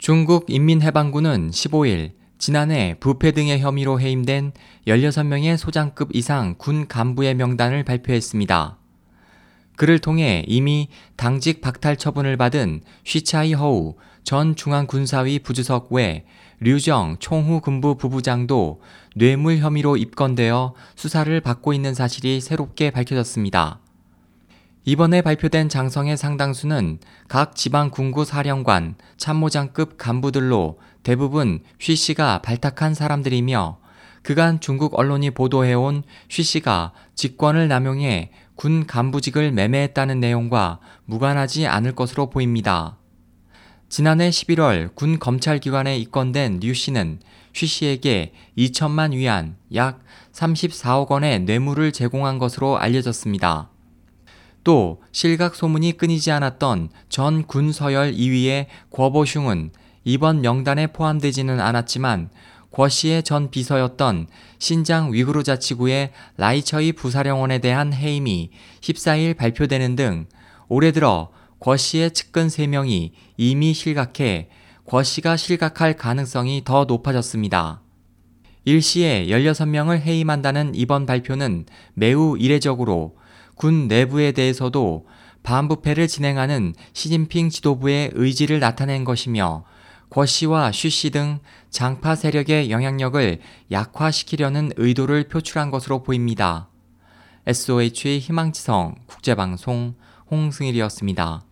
중국 인민해방군은 15일 지난해 부패 등의 혐의로 해임된 16명의 소장급 이상 군 간부의 명단을 발표했습니다. 그를 통해 이미 당직 박탈 처분을 받은 쉬차이 허우 전 중앙군사위 부주석 외 류정 총후 군부 부부장도 뇌물 혐의로 입건되어 수사를 받고 있는 사실이 새롭게 밝혀졌습니다. 이번에 발표된 장성의 상당수는 각 지방 군구 사령관, 참모장급 간부들로 대부분 쉬 씨가 발탁한 사람들이며 그간 중국 언론이 보도해온 쉬 씨가 직권을 남용해 군 간부직을 매매했다는 내용과 무관하지 않을 것으로 보입니다. 지난해 11월 군 검찰기관에 입건된 류 씨는 쉬 씨에게 2천만 위안, 약 34억 원의 뇌물을 제공한 것으로 알려졌습니다. 또 실각 소문이 끊이지 않았던 전 군서열 2위의 궈보슝은 이번 명단에 포함되지는 않았지만 궈 씨의 전 비서였던 신장 위구르 자치구의 라이처이 부사령원에 대한 해임이 14일 발표되는 등 올해 들어 궈 씨의 측근 3명이 이미 실각해 궈 씨가 실각할 가능성이 더 높아졌습니다. 일시에 16명을 해임한다는 이번 발표는 매우 이례적으로 군 내부에 대해서도 반부패를 진행하는 시진핑 지도부의 의지를 나타낸 것이며 궈 씨와 쉬씨등 장파 세력의 영향력을 약화시키려는 의도를 표출한 것으로 보입니다. SOH 희망지성 국제방송 홍승일이었습니다.